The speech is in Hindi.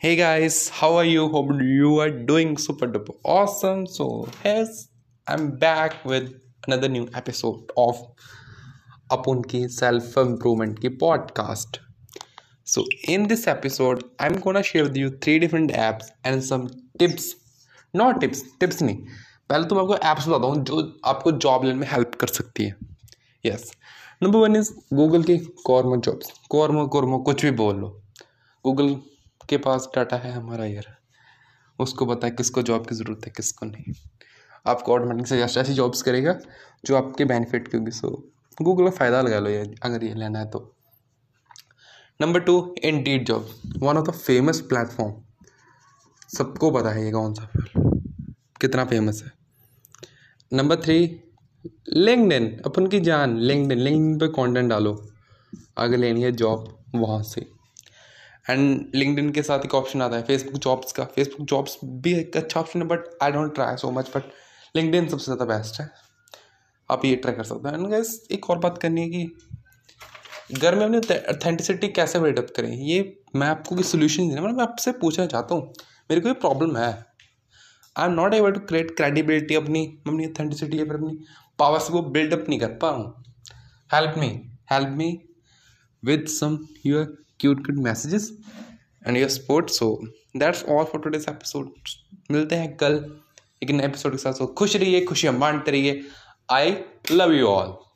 Hey guys, how are you? Hope you are doing super duper awesome. So, yes, I'm back with another new episode of upon ki self improvement ki podcast. So, in this episode, I'm gonna share with you three different apps and some tips. Not tips, tips नहीं पहले तो मैं आपको ऐप्स बताता हूँ जो आपको जॉब लेने में हेल्प कर सकती है yes number one is Google की कॉर्मो जॉब्स कॉर्मो कॉर्मो कुछ भी बोल लो गूगल के पास डाटा है हमारा यार? उसको है किसको जॉब की ज़रूरत है, किसको नहीं। आपको ऑटोमेटिक सजेस्ट ऐसी जॉब्स करेगा, जो आपके बेनिफिट की होगी। सो गूगल का फ़ायदा लगा लो यार, अगर ये लेना है तो। Number two Indeed job one of the famous platform सबको पता है ये कौन सा कितना फ़ेमस है। नंबर थ्री लिंकड अपन की जान लिंकड लिंकड पे कंटेंट डालो। अगर लेनी है जॉब वहाँ से। एंड लिंकड के साथ एक ऑप्शन आता है फेसबुक जॉब्स का। फेसबुक जॉब्स भी एक अच्छा ऑप्शन है but I don't try so much but LinkedIn सबसे ज़्यादा बेस्ट है। आप ये ट्राई कर सकते हैं। एंड गैस एक और बात करनी है कि घर में अपनी अथेंटिसिटी कैसे बिल्डअप करें? ये मैं आपको कोई सोल्यूशन देना मतलब मैं आपसे पूछना चाहता हूँ। मेरे को ये प्रॉब्लम है? I am not able to create credibility अपनी अपनी अथेंटिसिटी या फिर अपनी पावर्स को बिल्डअप नहीं कर पा रहा हूँ। Help me help me with some your cute cute messages and your support so that's all for today's episode मिलते हैं कल एक नए एपिसोड के साथ। सो खुश रहिए, खुशियाँ बांटते रहिए। I love you all